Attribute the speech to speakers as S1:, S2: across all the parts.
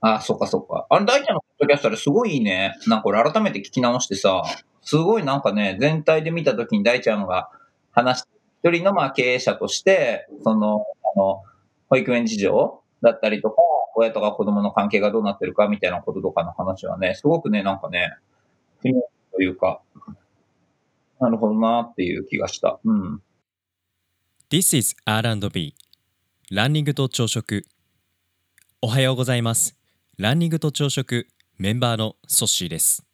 S1: あ、そっかそっか。あの、大ちゃんのポッドキャストあれすごいいいね。なんか俺改めて聞き直してさ、すごいなんかね、全体で見たときに大ちゃんが話して、一人のまあ経営者として、その、あの、保育園事情だったりとか、親とか子供の関係がどうなってるかみたいなこととかの話はね、すごくね、なんかね、腑にというか、なるほどなっていう気がした。うん。
S2: This is R&B ランニングと朝食おはようございますランニングと朝食メンバーのソッシーです。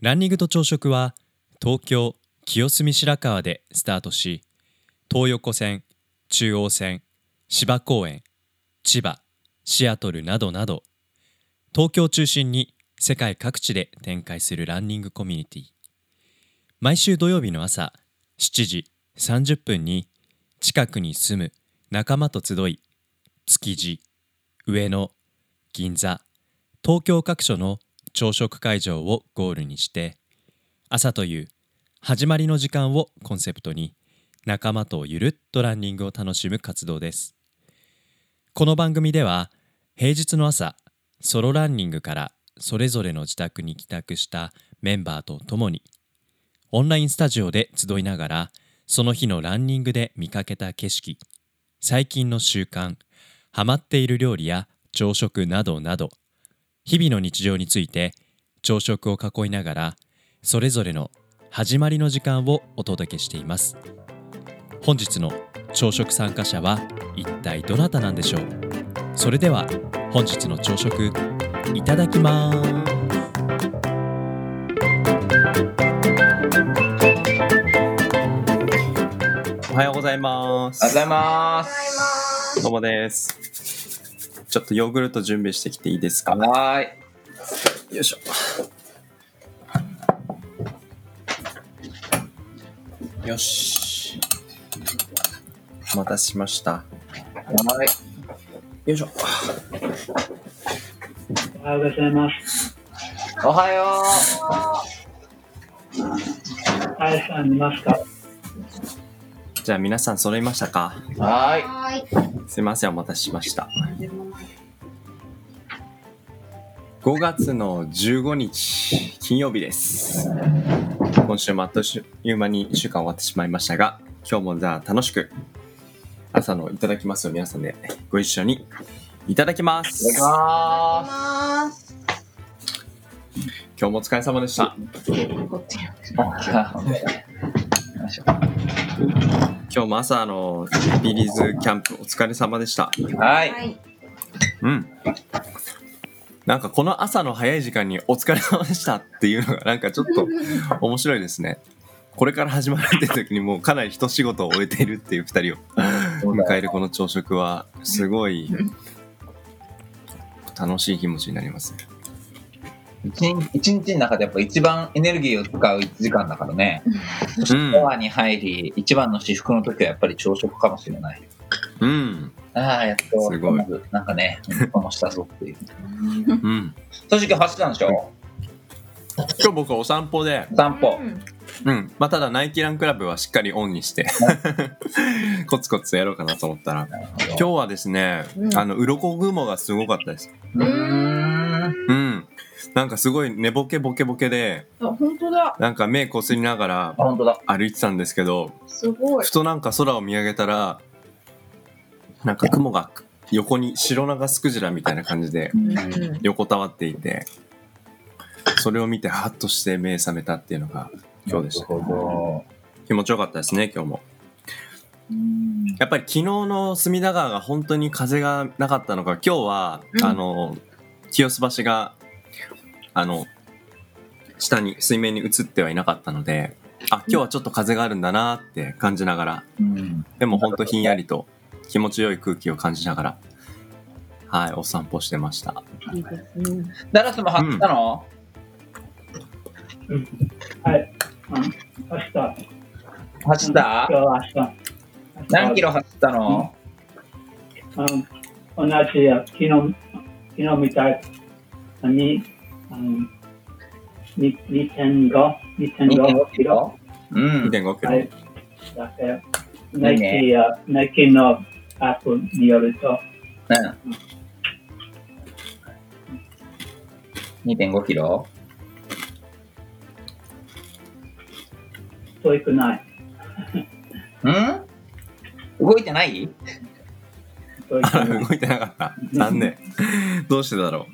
S2: ランニングと朝食は東京清澄白河でスタートし東横線中央線芝公園千葉シアトルなどなど東京を中心に世界各地で展開するランニングコミュニティ。毎週土曜日の朝7時30分に近くに住む仲間と集い築地上野銀座。東京各所の朝食会場をゴールにして朝という始まりの時間をコンセプトに仲間とゆるっとランニングを楽しむ活動です。この番組では平日の朝ソロランニングからそれぞれの自宅に帰宅したメンバーと共にオンラインスタジオで集いながらその日のランニングで見かけた景色最近の習慣ハマっている料理や朝食などなど日々の日常について朝食を囲いながらそれぞれの始まりの時間をお届けしています本日の朝食参加者は一体どなたなんでしょう？それでは本日の朝食いただきます
S3: おはようございます。
S1: ありがとうございます。
S3: どうもです。ちょっとヨーグルト準備してきていいですか？
S1: はーい。
S3: よいしょ。よし。お待たせしました。
S1: はい。
S3: よいしょ。
S4: おはようございます。
S1: おはよ
S4: あやさんいますか？
S3: じゃあ皆さん揃いましたか？
S1: う。はーい。
S3: すいません、お待たせしました。5月の15日、金曜日です。今週もあっという間に1週間終わってしまいましたが、今日もじゃあ楽しく、朝のいただきますを皆さんでご一緒にいただきま
S1: いただき
S3: す。
S1: ま
S5: ます。
S3: 今日もお疲れ様でした。
S1: す。
S3: 今日も朝のビリーズキャンプお疲れ様でした。
S1: はい。
S5: はい。
S3: うん。なんかこの朝の早い時間にお疲れ様でしたっていうのがなんかちょっと 面白いですね。これから始まるって時にもうかなり一仕事を終えているっていう二人を迎えるこの朝食はすごい楽しい気持ちになりますね。
S1: 一日一日の中でやっぱ一番エネルギーを使う1時間だからね。
S3: うん
S1: シャワーに入り、一番の至福の時はやっぱり朝食かもしれない。
S3: うん。
S1: ああ、やっと、
S3: すごい
S1: なんかね、このしたぞっていう。
S3: うん。
S1: 正直走ってたんでしょ？
S3: 今日僕お散歩で、
S1: 散歩。
S3: うん。まあただナイキランクラブはしっかりオンにして コツコツやろうかなと思ったら、今日はですね、
S5: うん
S3: あの、鱗雲がすごかったです。
S1: うーん。
S3: うん。なんかすごい寝ぼけぼけぼけで、
S5: あ、本当だ。
S3: なんか目こすりながら
S1: あ、本当だ。
S3: 歩いてたんですけど、
S5: すごい
S3: ふ。となんか空を見上げたら、なんか雲が横に白長スクジラみたいな感じで
S5: うん。
S3: 横たわっていて、それを見てハッとして目覚めたっていうのが今日でした。気持ちよかったですね、今日も。やっぱり昨日の隅田川が本当に風がなかったのか、今日は、
S5: うん
S3: あの、清洲橋が、あの、下に、水面に映ってはいなかったので、あ、今日はちょっと風があるんだなって感じながら、
S1: ど。うん。
S3: でも本当ひんやりと気持ちよい空気を感じながら、はい、お散歩してました。
S5: いいですね。
S1: ダラスも走ったの、
S4: はい。うん、明日。
S1: 走った
S4: 今日は明日。
S1: 何キロ走ったの、
S4: うん、同じや、昨日、昨日みたいに、うん、に2.5、2.5キロ。
S1: うん。
S3: 2.5キロ。
S4: はい。だって、ナイキや、ナイキのアップによると、
S1: うん。2.5キロ？
S4: 遠くない。
S1: ん？動いてない？
S4: 遠く
S3: あ
S4: ない。
S3: 動いてなかった。なんでどうしてだろ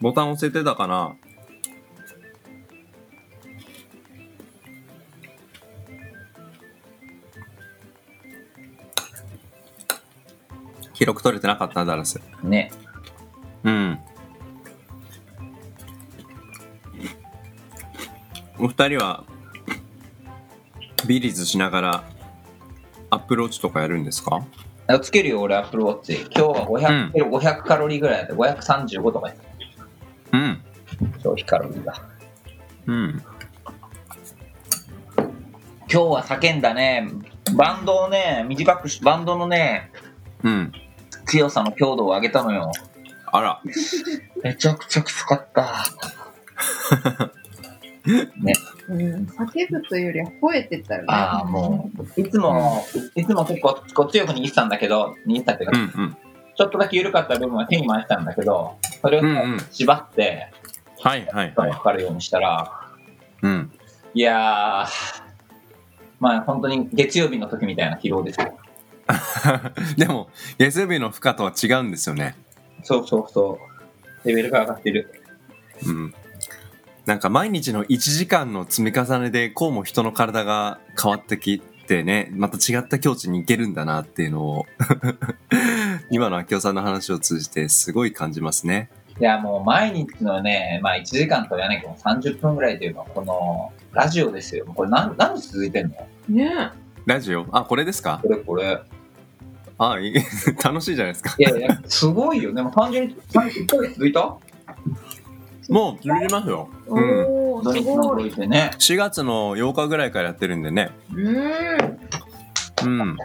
S3: う。ボタン押せてたかな？記録取れてなかったなダラス。
S1: ね。
S3: うん。お二人はビリーズしながらアップローチとかやるんですか？
S1: あつけるよ、俺、アップルウォッチ。今日は500、キロ500カロリーぐらいだって、535とかや
S3: うん。
S1: 消費カロリーが。
S3: うん。
S1: 今日は叫んだね、バンドをね、短くし、バンドのね、
S3: うん。
S1: 強さの強度を上げたのよ。
S3: あら。
S1: めちゃくちゃきつかった。
S5: うん。叫ぶというよりは吠えてたよね。
S1: ああ、もう、いつも、いつも結構こう強く握ってたんだけど、握ってたっていうか、
S3: うんうん。
S1: ちょっとだけ緩かった部分は手に回してたんだけど、それを
S3: うんうん
S1: 縛って、
S3: はいはい
S1: か
S3: はい。
S1: かるようにしたら、
S3: うん。
S1: いやー、まあ本当に月曜日の時みたいな疲労ですよ。
S3: でも、月曜日の負荷とは違うんですよね。
S1: そうそうそう。レベルが上がってる。
S3: うん。なんか毎日の1時間の積み重ねでこうも人の体が変わってきてね、また違った境地に行けるんだなっていうのを、今の明夫さんの話を通じてすごい感じますね。
S1: いやもう毎日のね、まあ1時間とは言わないけど30分ぐらいというのはこのラジオですよ。これ何何時続いてんの？
S5: ね
S3: ラジオ？あ、これですか？
S1: これこれ。
S3: あ、いい 楽しいじゃないですか。
S1: いやいや、すごいよ。でも単純に1ヶ月続いた？
S3: もう続きますよ。うん。
S5: おー、すごい。
S1: 続いてね。
S3: 4月の8日ぐらいからやってるんでね。
S5: うん。
S3: うん。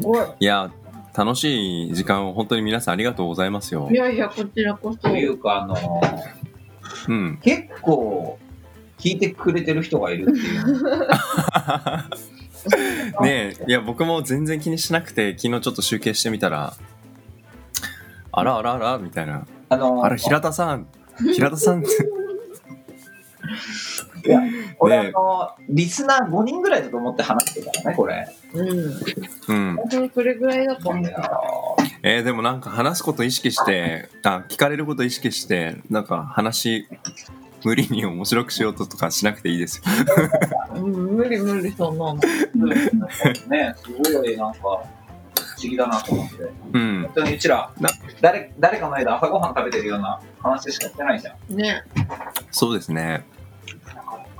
S5: すごい。
S3: いや、楽しい時間を本当に皆さんありがとうございますよ
S5: い。やいや、こちらこそ。
S1: というか、あの
S3: うん。
S1: 結構聞いてくれてる人がいるっていう。
S3: ねえ、いや、僕も全然気にしなくて、昨日ちょっと集計してみたら、あらあらあらみたいな。
S1: あの
S3: あら、平田さん、平田さんって、
S1: 俺、
S3: ね
S1: あの、リスナー5人ぐらいだと思って話してたからね、これ。
S5: うん。
S3: うん。
S5: それぐらいだと思う。
S3: えーでもなんか話すこと意識して、あ、聞かれること意識して、なんか話、無理に面白くしようととかしなくていいですよ。
S5: うん、無理無理、そんなの。
S1: ね、すごいなんか、不思議だなと思って。
S3: うん。
S1: 本当にうちら
S3: な、
S1: 誰、誰かの間朝ごはん食べてるような話しかしてないじゃん。
S5: ね。
S3: そうですね。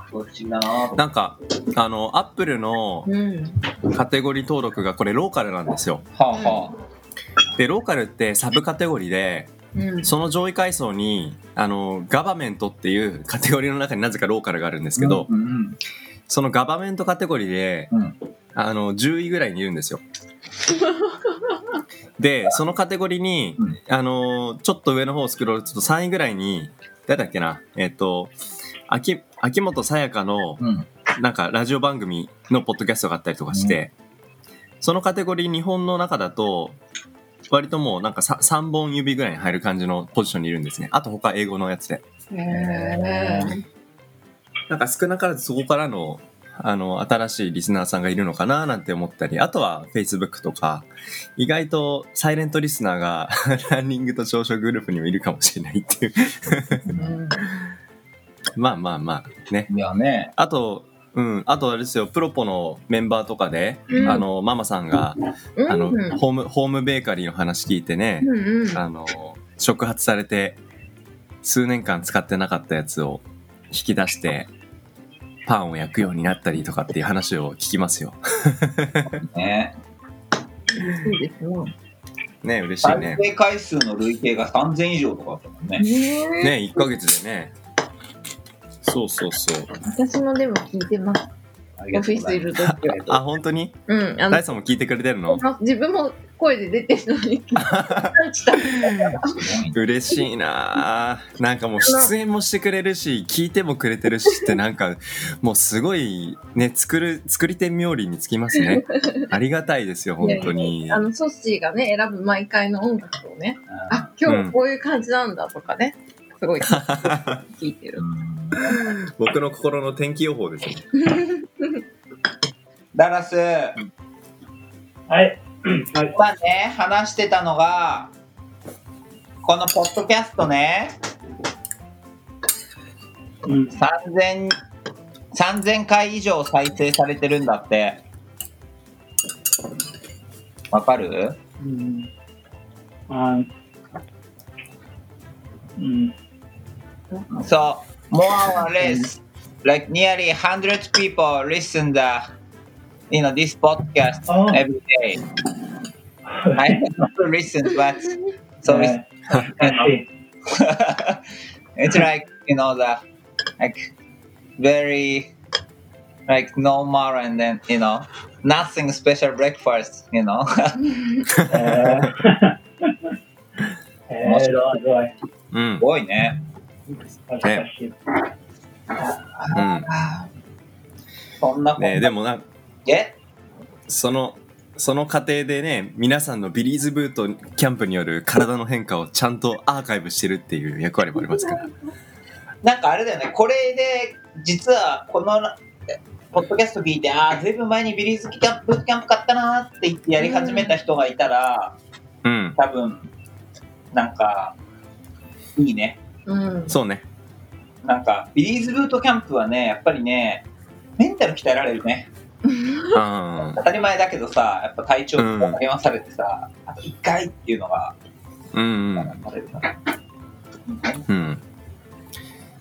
S1: すごい不思議だな
S3: んか、あの、アップルの
S5: うん。
S3: カテゴリー登録がこれローカルなんですよ。
S1: はあは
S3: で、ローカルってサブカテゴリーで、
S5: うん。
S3: その上位階層に、あの、ガバメントっていうカテゴリーの中になぜかローカルがあるんです
S1: あ。
S3: けど、
S1: うんうん
S3: そのガバメントカテゴリーで、
S1: うん
S3: あの、10位ぐらいにいるんですよ。で、そのカテゴリーに、
S1: うん
S3: あの、ちょっと上の方をスクロールすると3位ぐらいに、誰だっけな、えっ、と、秋、秋元さやかの、
S1: うん。
S3: なんかラジオ番組のポッドキャストがあったりとかして、そのカテゴリー日本の中だと、割ともうなんか 3, 本指ぐらいに入る感じのポジションにいるんですね。あと他英語のやつで。
S5: へえ。
S3: なんか少なからずそこからの、あの、新しいリスナーさんがいるのかななんて思ったり、あとは Facebook とか、意外とサイレントリスナーが ランニングと朝食グループにもいるかもしれないっていう。
S5: うん。
S3: まあまあまあ、ね。
S1: いやね、
S3: あと、うん、あとあれですよ、プロポのメンバーとかで、
S5: うん
S3: あの、ママさんが、
S5: うん。
S3: あの、
S5: うん
S3: ホーム、ホームベーカリーの話聞いてね、
S5: うん。
S3: あの、触発されて、数年間使ってなかったやつを引き出して、パンを焼くようになったりとかっていう話を聞きますよ。
S1: ね。
S5: そうですね。
S3: ね、嬉しい
S1: 再
S3: ね。
S1: 生回数の累計が3000以上とかだったもんね。
S5: ね
S3: ね、1ヶ月でね。そうそうそう。
S5: 私もでも聞いてます。
S1: ありが
S5: オフィスい
S1: とうございます
S5: るときは。
S3: あ、本当に？
S5: うん。あの
S3: ダイ、さんも聞いてくれてるの？
S5: 自分も声で出てるのに、感じた。
S1: すごいね
S3: 嬉しいなあなんかもう出演もしてくれるし聞いてもくれてるしってなんかもうすごいね作る作り手冥利につきますね ありがたいですよ本当に
S5: あの、ソッシーがね、選ぶ毎回の音楽をね、あ、今日こういう感じなんだとかね、すごい聞いてる。
S3: 僕の心の天気予報ですね
S1: ダラス、
S4: はい。はい。
S1: まあね、話してたのが、このポッドキャストね、
S4: うん。
S1: 3000、3000回以上再生されてるんだって。わかる？
S4: うん。あうん。
S1: So, more or less, like nearly 100 people listen the, you know, this podcast
S4: Oh.
S1: every day. I don't listen, but so it's,
S4: I see.
S1: it's like, you know, the, like, very, like, normal and then, you know, nothing special breakfast, you know.
S4: えーえー、すごい。
S3: うん
S1: すごいね。
S4: 恥ずかしい。
S3: うん。
S1: そんな
S3: ねでもな
S1: え？
S3: そのその過程でね皆さんのビリーズブートキャンプによる体の変化をちゃんとアーカイブしてるっていう役割もありますから。
S1: なんかあれだよね、これで、実はこの、ポッドキャスト聞いて、ああ、ずいぶん前にビリーズキャンプブートキャンプ買ったなーって言ってやり始めた人がいたら、
S3: うん。
S1: 多分、なんか、いいね。
S5: うん。
S3: そうね。
S1: なんか、ビリーズブートキャンプはね、やっぱりね、メンタル鍛えられるね。
S3: あ
S1: 当たり前だけどさ、やっぱ体調とか励まされてさ、あと1回っていうのが、
S3: ーうんうん。うん。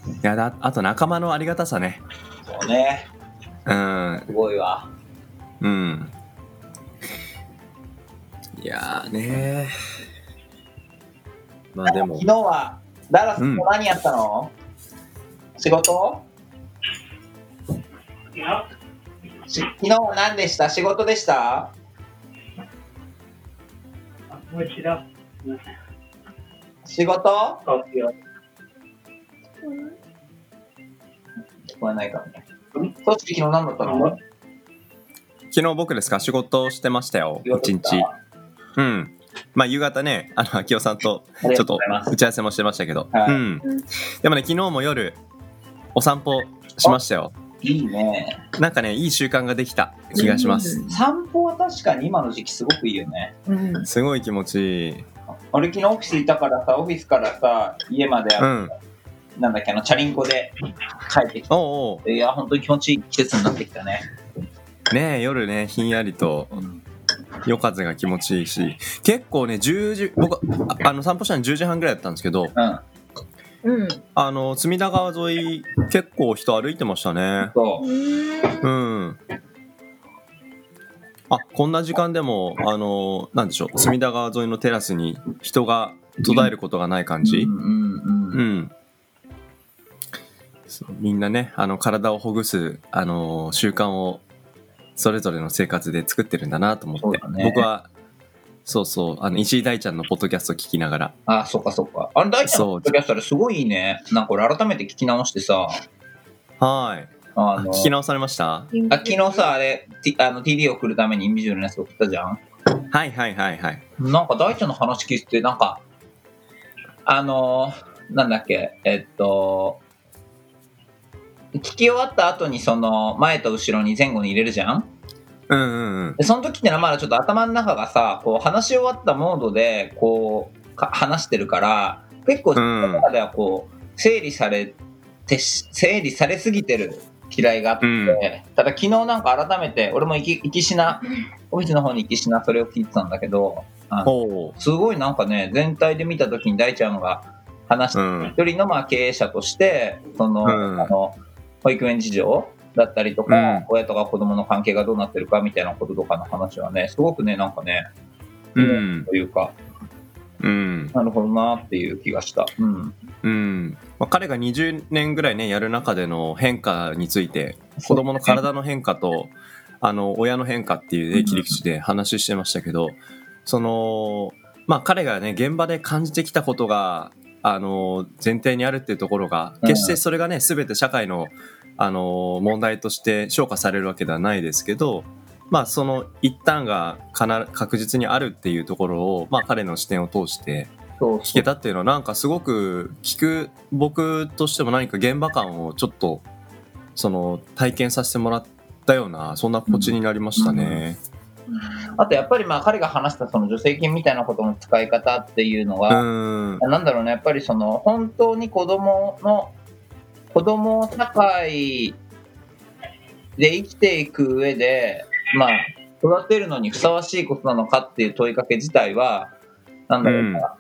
S3: いやだあと仲間のありがたさね。
S1: そうね、
S3: うん。
S1: すごいわ。
S3: うん。いやーねまあでも。
S1: 昨日は、ダラス
S3: うん
S1: と何やったの、仕事？
S4: いや、
S1: し昨日は何でした？仕事でした？
S4: もう一度。
S1: 仕事？聞こえないか昨日何だったの？
S3: 昨日僕ですか？仕事をしてましたよ。一日。うんまあ夕方ねあの秋夫さんとちょっと。打ち合わせもしてましたけど、
S1: はい。
S3: うん、でもね昨日も夜お散歩しましたよ。
S1: いいね。
S3: なんかねいい習慣ができた気がします。
S1: 散歩は確かに今の時期すごくいいよね。
S5: うん。
S3: すごい気持ちいい。
S1: 俺昨日オフィスいたからさ、オフィスからさ、家まで、
S3: うん。
S1: なんだっけ、あの、チャリンコで帰ってきて、
S3: おうお
S1: いや、本当に気持ちいい季節になってきたね。
S3: うねえ夜ねひんやりと。
S1: うん
S3: 夜風が気持ちいいし結構ね10時僕ああの散歩したの10時半ぐらいだったんですけど
S1: うん。
S5: うん。
S3: あの隅田川沿い結構人歩いてましたね
S1: そう。
S3: うんあこんな時間でもあのなんでしょう隅田川沿いのテラスに人が途絶えることがない感じ
S1: うんうんうん。
S3: うんそうみんなねあの体をほぐすあの習慣をそれぞれの生活で作ってるんだなと思って、
S1: ね。
S3: 僕はそうそうあの石井大ちゃんのポッドキャスト聞きながら。
S1: あ、そっかそっか。あの、大ちゃんのポッドキャストあれすごいいいね。なんか俺改めて聞き直してさ、
S3: はい。
S1: あの、
S3: 聞き直されました？
S1: あ昨日さ、あれ、T- あの TD 送るためにインビジュアルのやつ送ったじゃん？
S3: はいはいはいはい。
S1: なんか大ちゃんの話聞いてて、なんか、あのーなんだっけ、えっと、聞き終わった後にその前と後ろに前後に入れるじゃん？
S3: うんうんうん。
S1: でその時ってのはまだちょっと頭の中がさ、こう話し終わったモードで、こう、か話してるから、結構自分の中ではこう、整理されてし、整理されすぎてる嫌いがあって、
S3: うん。
S1: ただ昨日なんか改めて、俺も行きしな、オフィスの方に行きしなそれを聞いてたんだけど、すごいなんかね、全体で見たときに大ちゃんが話して一人のまあ経営者として、その、
S3: うん。
S1: あの保育園事情だったりとか、
S3: うん。
S1: 親とか子供の関係がどうなってるかみたいなこととかの話はね、すごくね、なんかね、
S3: うん。
S1: というか、
S3: うん。
S1: なるほどなっていう気がした。うん。
S3: うん。まあ、彼が20年ぐらいねやる中での変化について子供の体の変化とあの親の変化っていう、ね、切り口で話してましたけどそのまあ彼がね現場で感じてきたことがあの前提にあるっていうところが
S1: うん。
S3: 決してそれがね全て社会のあの問題として消化されるわけではないですけどまあその一端がかな確実にあるっていうところを、まあ、彼の視点を通して聞けたっていうのはなんかすごく聞く僕としても何か現場感をちょっとその体験させてもらったようなそんな心地になりましたね。
S1: あとやっぱりまあ彼が話したその助成金みたいなことの使い方っていうの
S3: う
S1: は、
S3: ん。
S1: なんだろうね、やっぱりその本当に子供の、子供社会で生きていく上で、まあ、育てるのにふさわしいことなのかっていう問いかけ自体は、なんだろうな、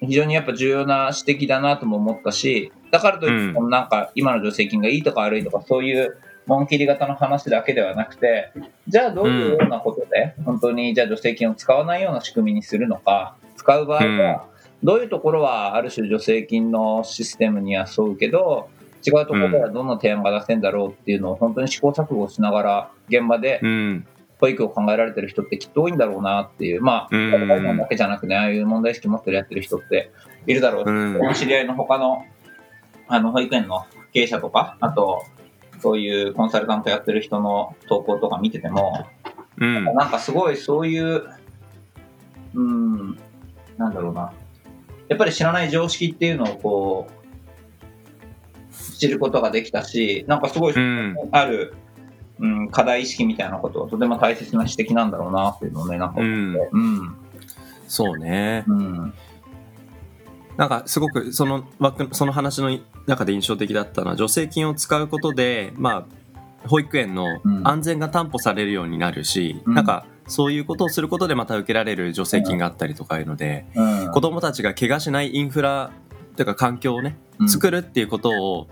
S1: 非常にやっぱ重要な指摘だなとも思ったし、だからといって、
S3: う
S1: なんか今の助成金がいいとか悪いとか、そういう紋切り型の話だけではなくて、じゃあどういうようなことで、本当にじゃあ助成金を使わないような仕組みにするのか、使う場合は、どういうところはある種助成金のシステムには沿うけど、違うところではどんな提案が出せんだろうっていうのを本当に試行錯誤しながら現場で
S3: うん。
S1: 保育を考えられてる人ってきっと多いんだろうなっていう、まあ、
S3: うん。
S1: 大門だけじゃなくね、ああいう問題意識持ってるやってる人っているだろうし、
S3: うん。
S1: 知り合いの他のあの保育園の経営者とか、あと、そういうコンサルタントやってる人の投稿とか見てても、
S3: うん。
S1: なんかすごいそういう、うん、なんだろうな。やっぱり知らない常識っていうのをこう、知ることができたし、なんかすごい
S3: うん。
S1: ある、うん、課題意識みたいなことはとても大切な指摘なんだろうなっていうのをね、なんか
S3: う
S1: 思って、
S3: ん。
S1: うん、
S3: そうね。
S1: うん、
S3: なんかすごくその枠その話の中で印象的だったのは助成金を使うことでまあ保育園の
S1: うん。
S3: 安全が担保されるようになるし、
S1: うん。
S3: なんかそういうことをすることでまた受けられる助成金があったりとかいうので、
S1: うん、
S3: 子どもたちが怪我しないインフラというか環境をね
S1: うん。
S3: 作るっていうことを、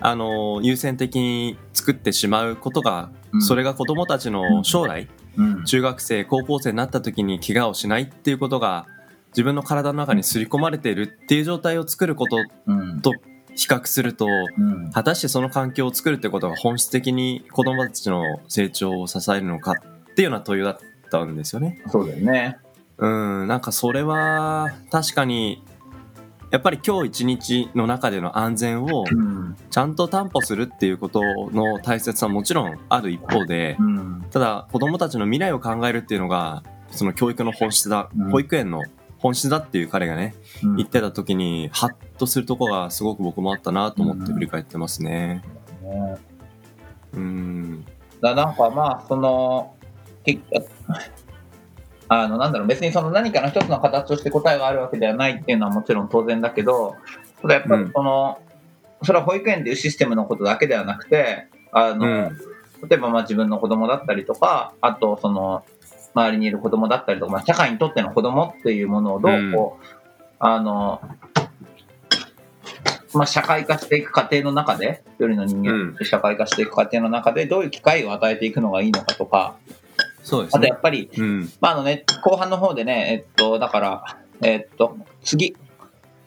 S3: あの優先的に作ってしまうことが、
S1: うん。
S3: それが子どもたちの将来、
S1: うん、
S3: 中学生高校生になった時に怪我をしないっていうことが自分の体の中に刷り込まれているっていう状態を作ること
S1: うん、
S3: と比較すると
S1: うん、
S3: 果たしてその環境を作るってことが本質的に子どもたちの成長を支えるのかっていうような問いだったんですよね。
S1: そうだよね。
S3: うん。なんかそれは確かにやっぱり今日一日の中での安全を
S1: うん、
S3: ちゃんと担保するっていうことの大切さはもちろんある一方で
S1: うん、
S3: ただ子どもたちの未来を考えるっていうのがその教育の本質だ、
S1: うん。
S3: 保育園の本質だっていう彼がね
S1: うん。
S3: 言ってた時にハッとするとこがすごく僕もあったなと思って
S1: うん
S3: 振り返ってますね。
S1: ね
S3: うん。
S1: だなんかまあそのけ あのなんだろう別にその何かの一つの形として答えがあるわけではないっていうのはもちろん当然だけどただやっぱりその、それは保育園っていうシステムのことだけではなくてあの、
S3: うん。
S1: 例えばまあ自分の子供だったりとかあとその周りにいる子供だったりとか、まあ、社会にとっての子供っていうものをどうこう、あのまあ、社会化していく過程の中で、一人の人間と社会化していく過程の中で、どういう機会を与えていくのがいいのかとか、
S3: そうですね。
S1: あとや。っぱり、
S3: うん。
S1: まああのね、後半の方でね、えっと、だから、えっと、次、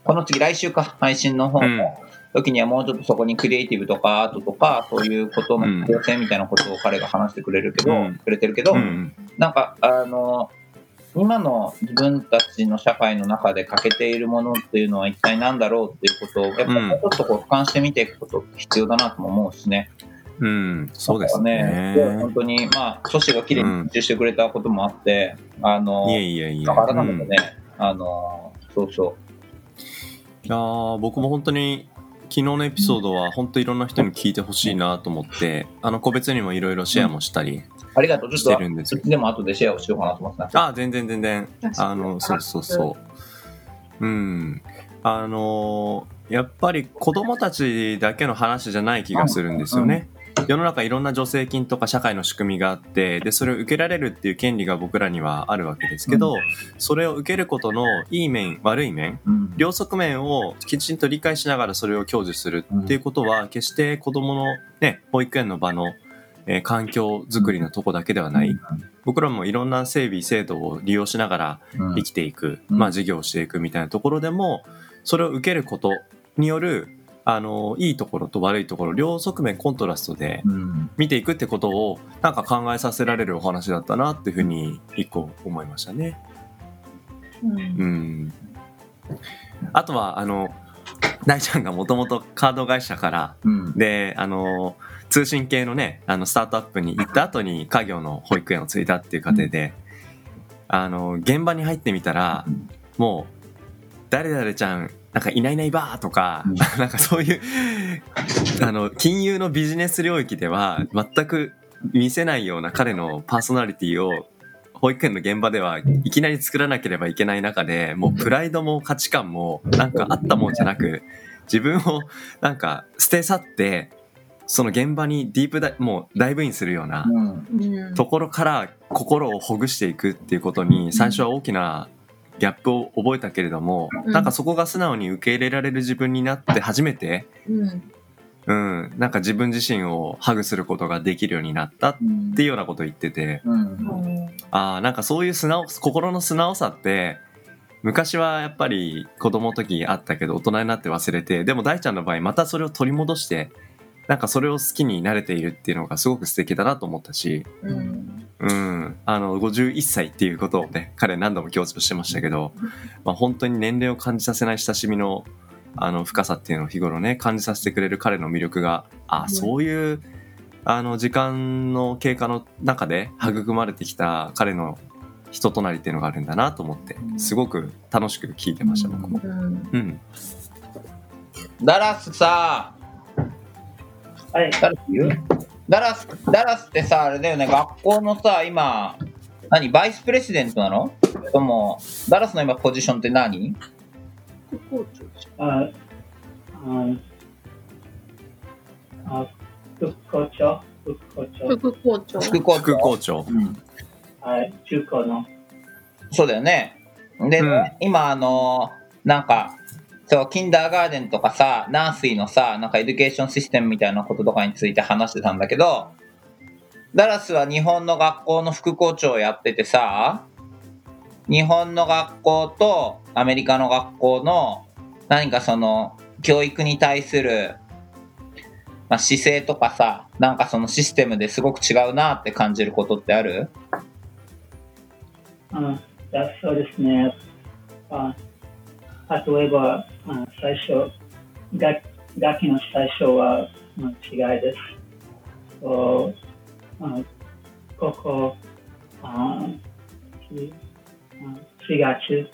S1: この次、来週か、配信の方
S3: うん。
S1: の時にはもうちょっとそこにクリエイティブとか、アートとか、そういうことの必要性みたいなことを彼が話してくれるけど、
S3: うん。
S1: くれてるけど、
S3: うん。
S1: なんか、あの、今の自分たちの社会の中で欠けているものっていうのは一体何だろうっていうことを、やっぱりもうちょっとこう俯瞰して見ていくこと必要だなとも思うしね。
S3: うん、そうですね。
S1: すごい本当に、まあ、ソシが綺麗に復習してくれたこともあって、あの、
S3: いえいえいえ。
S1: だから改めて
S3: うん。
S1: ね、あの、そうそ
S3: いやー僕も本当に昨日のエピソードは本当いろんな人に聞いてほしいなと思って、あの個別にもいろいろシェアもしたり
S1: う。ありがとう。ち
S3: してるんです
S1: でも後でシェアをしようかなと思ってた。
S3: あ全然全然あのそうそうそううんあのーやっぱり子供たちだけの話じゃない気がするんですよね。世の中いろんな助成金とか社会の仕組みがあってでそれを受けられるっていう権利が僕らにはあるわけですけど、
S1: う
S3: それを受けることのいい面悪い面
S1: うん。
S3: 両側面をきちんと理解しながらそれを享受するっていうことは、決して子どもの、ね、保育園の場の、えー環境づくりのとこだけではない、僕らもいろんな整備制度を利用しながら
S1: うん。
S3: 生きていく、
S1: うん。
S3: まあ、事業をしていくみたいなところでもそれを受けることによるあのいいところと悪いところ両側面コントラストで
S1: うん。
S3: 見ていくってことをなんか考えさせられるお話だったなっていうふうに一個思いましたね。
S5: うん
S3: うん、あとはあの大ちゃんがもともとカード会社から
S1: うん。
S3: であの通信系のねあのスタートアップに行った後に家業の保育園を継いだっていう過程で、あの現場に入ってみたらもう誰々ちゃんなんかいないいないばーとか、
S1: うん。
S3: なんかそういうあの金融のビジネス領域では全く見せないような彼のパーソナリティを保育園の現場ではいきなり作らなければいけない中でもうプライドも価値観もなんかあったもんじゃなく自分をなんか捨て去ってその現場にディープダイもうダイブインするようなところから心をほぐしていくっていうことに最初は大きなギャップを覚えたけれども、
S5: うん。
S3: なんかそこが素直に受け入れられる自分になって初めて、
S5: うん。
S3: うん、なんか自分自身をハグすることができるようになったっていうようなことを言ってて。
S1: うん。
S3: ああなんかそういう素直心の素直さって昔はやっぱり子供の時あったけど大人になって忘れてでも大ちゃんの場合またそれを取り戻してなんかそれを好きになれているっていうのがすごく素敵だなと思ったし、
S5: うん
S3: うん、あの51歳っていうことをね彼何度も強調してましたけど、まあ、本当に年齢を感じさせない親しみのあの深さっていうのを日頃ね感じさせてくれる彼の魅力があ
S5: うん。
S3: そういうあの時間の経過の中で育まれてきた彼の人となりっていうのがあるんだなと思ってすごく楽しく聞いてました僕も。
S5: うん。
S3: うん、
S1: ダラスさ、
S4: はい。
S1: ダラス言うダラス、ダラスってさ、あれだよね、学校のさ、今、何、バイスプレシデントなの？それとも、ダラスの今ポジションって何？
S5: 副校長
S4: あ、あ、あ、副校長、副校長、
S5: 副校長。
S1: 副校長？
S3: 副校長。
S1: うん。
S4: はい、中高の、
S1: そうだよね。で、
S3: うん。
S1: 今、あのなんか、そう、 kindergarten とかさ、 nursery のさ、なんか education system みたいなこととかについて話してたんだけど、ダラスは日本の学校の副校長をやっててさ、日本の学校とアメリカの学校の何かその教育に対する、まあ、姿勢とかさ、なんかそのシステムですごく違うなって感じることってある？
S4: あだそうですね。あ例えば、あ最初、楽楽器の最初はまあ違いです。そうあここあしあ4月、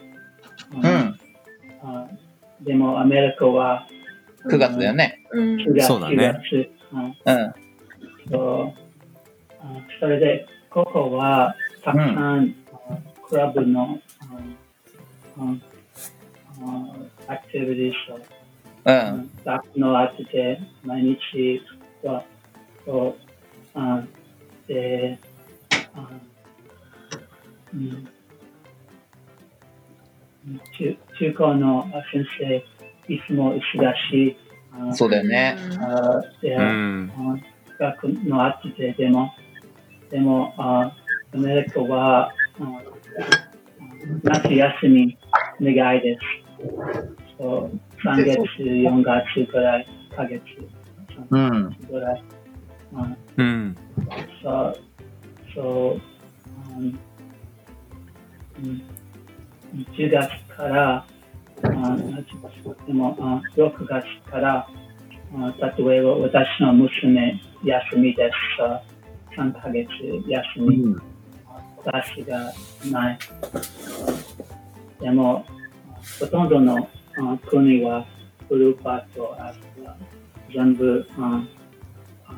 S1: うん。
S4: あでもアメリカは
S1: 9月だよね。
S5: うん
S4: 9月、
S3: そうだね
S4: 9月あ
S1: うん。
S4: そうあそれで、ここはたくさん、あクラブのあアクティビティを
S1: うん。
S4: 学のあってて、毎日は、そうあであうん中中高の先生、いつも一緒だし、あ
S1: そうだよね。
S4: あで
S3: うん
S4: あ学のあってて、でも、でも、あアメリカはあ夏休み願いです。そう3月、4月ぐらい、ヶ月、
S1: うん。
S4: 3月ぐらい。あ
S3: うん
S4: そう、そう、うんうん10月から、あでもあ6月から、あ例えば私の娘休みです。あ3ヶ月休み。私がない。でも、ほとんどのあ国はグルーパーとあ全部ああ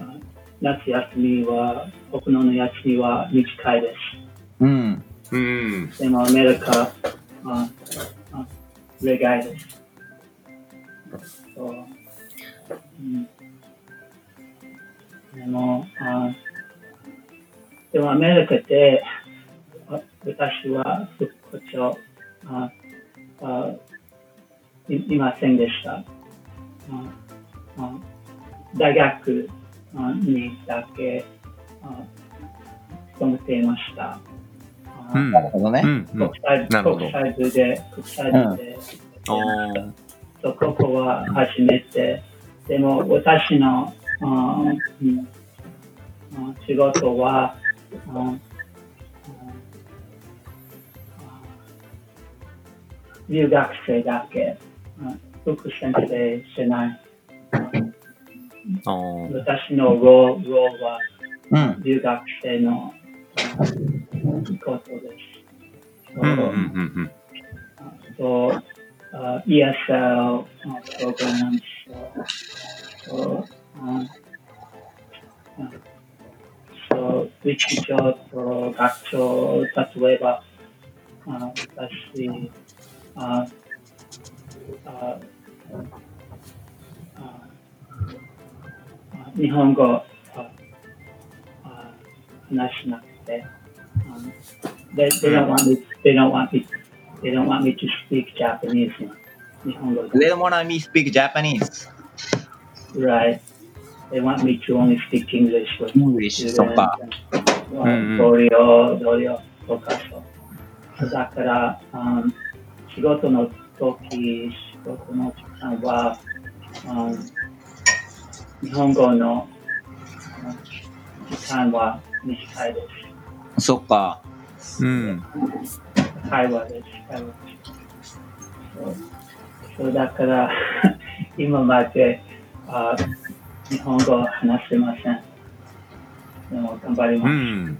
S4: あ夏休みは、僕の休みは短いです。
S1: うん。
S3: うん
S4: でもアメリカああ例外です。そううん、でもあ、でもアメリカであ私は副校長ああいいませんでした。ああ大学あにだけあ勤めていました。あ
S3: うん
S1: なるほどね
S3: う。んうん
S4: 国際国際部で、国際部で、
S3: おー
S4: とここは初めて。でも私の、あうんあ仕事は、あ留学生だけ。あ副先生しない。私のローローは
S1: うん。
S4: 留学生のあことです。
S3: うんうんうん
S4: そう、あ ESL あプログラムそう、ああそう、日常と学長、例えば、あ私、ああああ日本語ああ話しなくて、あ they, they don't want me, they don't want me, they don't want me to speak Japanese 日本語
S1: They don't wanna me speak Japanese.
S4: Right. They want me to only speak English with
S1: English そっか。
S3: うんうん
S4: 同僚、同僚とかそう。だから、あ 仕事の時、仕事の時間は、あ日本語の時間は短いです。
S1: そっか。
S3: うん
S4: 会話です。会話です。そうそうだから、今まであ日本語を話せません。でも頑張ります。
S3: ん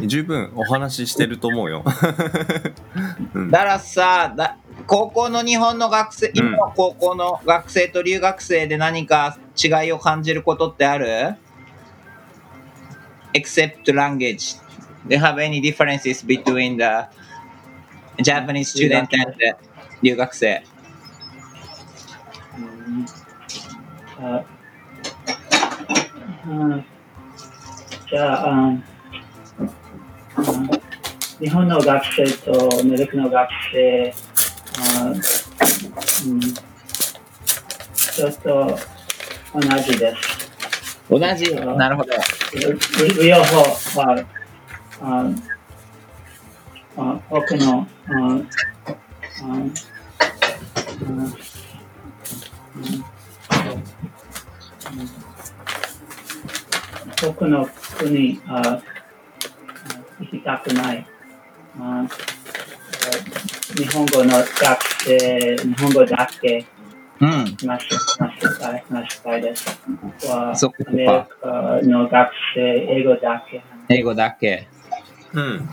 S3: 十分お話ししてると思うよ、うん、
S1: だからさだ、高校の日本の学生、今の高校の学生と留学生で何か違いを感じることってある ?except language. Do you have any differences between the Japanese student and the 留学生?
S4: うんあうんじゃあ、うんうん日本の学生とアメリカの学生、あうん、ちょっと同じです。
S1: 同じ？なるほど。
S4: 両方は、ああ多くの、ああうん多くの国あ行きたくない。あ日本語の学生、日本語だけ
S1: うん。
S4: 話したい話したいです。は
S1: そっかそっか
S4: アメリカの学生、英語だけ。
S1: 英語だけ。
S3: うん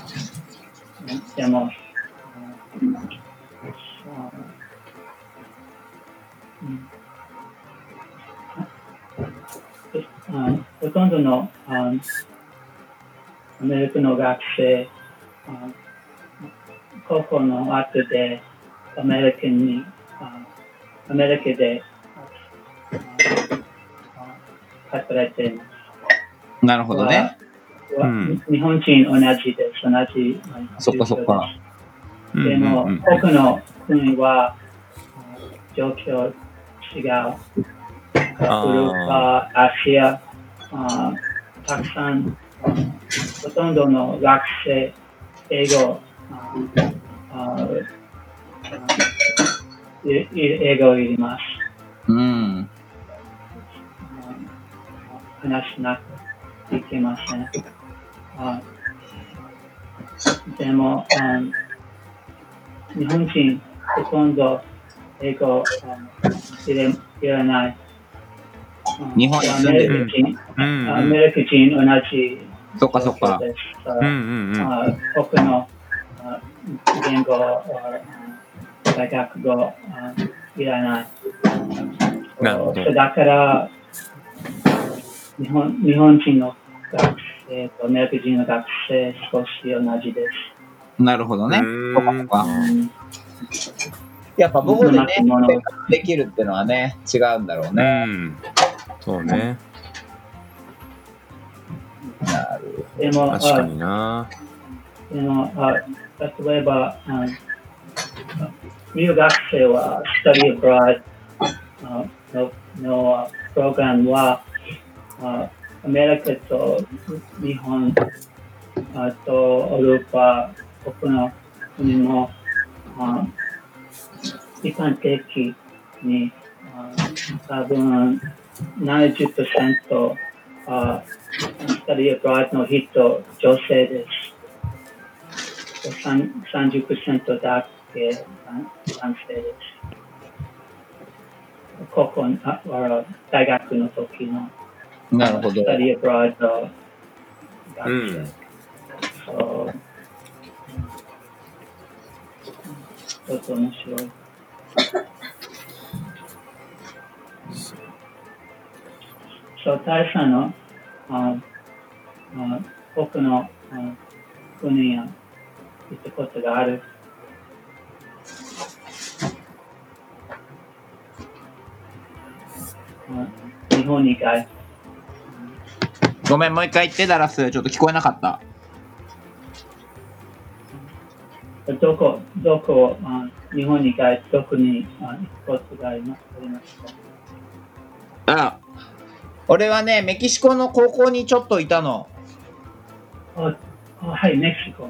S4: でも、うんうんほとんどのあアメリカの学生、あ高校の後でアメリカに、あアメリカで働いています。
S1: なるほどね。
S4: は
S3: うん
S4: 日本人同じです。同じ。
S1: そっかそっか。
S3: うん
S4: でも、
S3: うん
S4: 多くの国はあ状況違う。ヨーロッパ、アジア、あたくさん、あほとんどの学生、英語、英語いります。
S1: うん。
S4: あ話しなくいけません。あでも、あ日本人ほとんど英語あ入れ入れない。あ
S1: 日本に
S4: アメリカ人、
S3: うん
S4: アメリカ人同じ
S1: そっかそっか。
S4: です。
S3: うんうんうん
S4: あ多くのあ言語、あ大学語あいらない。
S3: なるほど
S4: だから日本、日本人の学生とアメリカ人の学生少し同じです。
S1: なるほどね。
S3: うん
S1: そっかそやっぱ母語でね、できるってのはね、違うんだろう
S3: う
S1: ね。
S3: んそうね
S1: なる
S4: でも、
S3: 確かにな。
S4: あでもあ例えば、あ留学生は study abroad あののあプログラムはあアメリカと日本あとヨーロッパ他の国もあ一般的に、あ多分70%あスタディアブライドの人、女性です。さん30%だけ男男性です。高校あ大学の時の
S1: なるほど
S4: ス。タディアブライド
S3: う
S4: 学生。
S3: うん
S4: そうちょっと面白い。そう、大佐のああ僕のあ国や行ったことがある。あ日本以外。
S1: ごめん、もう一回言って、ダラス。ちょっと聞こえなかった。
S4: どこ、どこ、あ日本以外、どこにあ行くことがありますありますか？
S1: あ俺はね、メキシコの高校にちょっといたの。
S4: ああはい、メキシコ。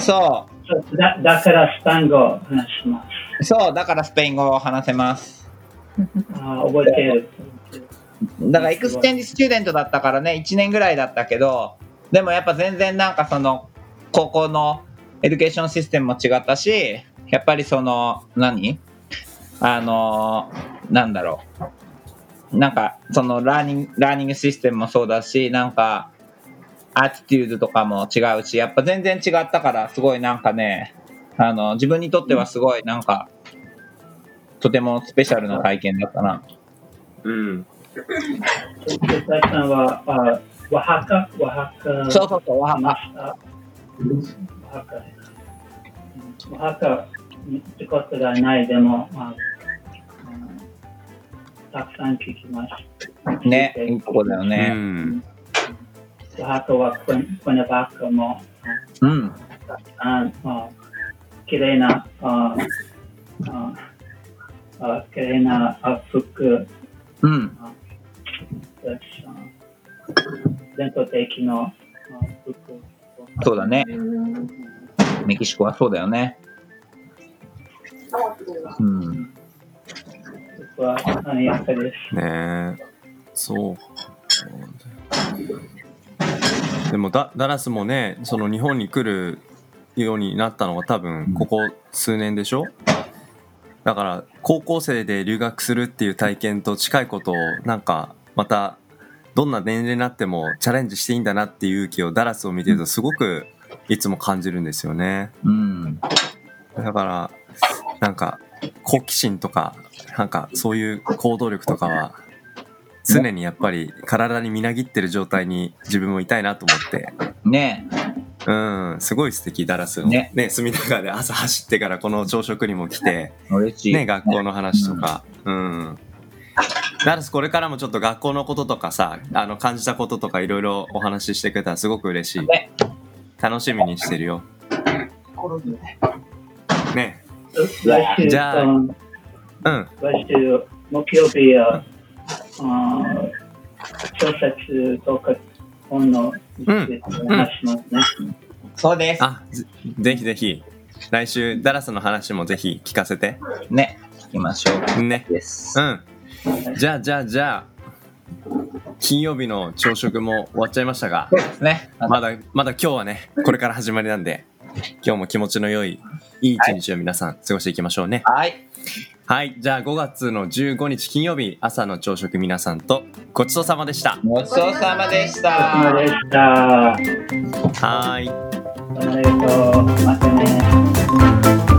S1: そ
S4: そうだだからスパン語を話しま
S1: う。
S4: す。
S1: そう、だからスペイン語を話せます。
S4: あ覚えている。
S1: だから exchange student だったからね、1年ぐらいだったけど、でもやっぱ全然なんかその、高校の education system も違ったし、やっぱりその、何？あの、なんだろう。なんか、その learning、learning system もそうだし、なんか、 attitude とかも違うし、やっぱ全然違ったから、すごいなんかね、あの、自分にとってはすごいなんか、とてもスペシャルな体験だったな。
S3: うん
S4: 大さんは、あオアハカ、オアハカ、
S1: そうそうそう、わ
S4: ました。オアハカ。オアハカに行ったことがないでも、まあ、あたくさん聞きました。
S1: ね、いいとこだよ
S3: う
S1: ね。
S3: ん
S4: オアハカはクネバカも、
S1: うん。
S4: ああ綺麗な、あああ綺麗なあ服、
S1: うん。
S4: 伝統的なあ服。
S1: そうだね。
S5: うん
S1: メキシコはそうだよね。うん。
S4: 僕は華やかです。
S3: ねえそうでもダダラスもねその日本に来るようになったのが多分ここ数年でしょ？だから高校生で留学するっていう体験と近いことをなんかまたどんな年齢になってもチャレンジしていいんだなっていう勇気をダラスを見てるとすごくいつも感じるんですよね。
S1: うん。
S3: だから、なんか、好奇心とか、なんか、そういう行動力とかは、常にやっぱり体にみなぎってる状態に自分もいたいなと思って、
S1: ね
S3: うん、すごい素敵、ダラスの。
S1: ね
S3: ね、隅田川で朝走ってからこの朝食にも来て、
S1: 嬉しい。
S3: ね、学校の話とか、うん。ダラスこれからもちょっと学校のこととかさ、あの、感じたこととかいろいろお話ししてくれたらすごく嬉しい
S1: ね。
S3: 楽しみにしてるよ。ね。じゃあ
S4: うん。来週木曜日は、あ小説とか本の話しますね。
S1: そうです。
S3: あぜぜひぜひ来週ダラスの話もぜひ聞かせて
S1: ね。聞きましょう。
S3: ね。うん。じゃあじゃあじゃあ金曜日の朝食も終わっちゃいましたが
S1: ね。
S3: まだまだ今日はねこれから始まりなん。で今日も気持ちの良いいい一日を皆さん。過ごしていきましょうね
S1: はい。
S3: はいじゃあ5月の15日金曜日朝の朝食皆さんとごちそうさまでした
S1: ごちそうさまでし
S4: お疲
S1: た
S4: れ。様でした。
S3: はーい
S4: ありがとう。またね。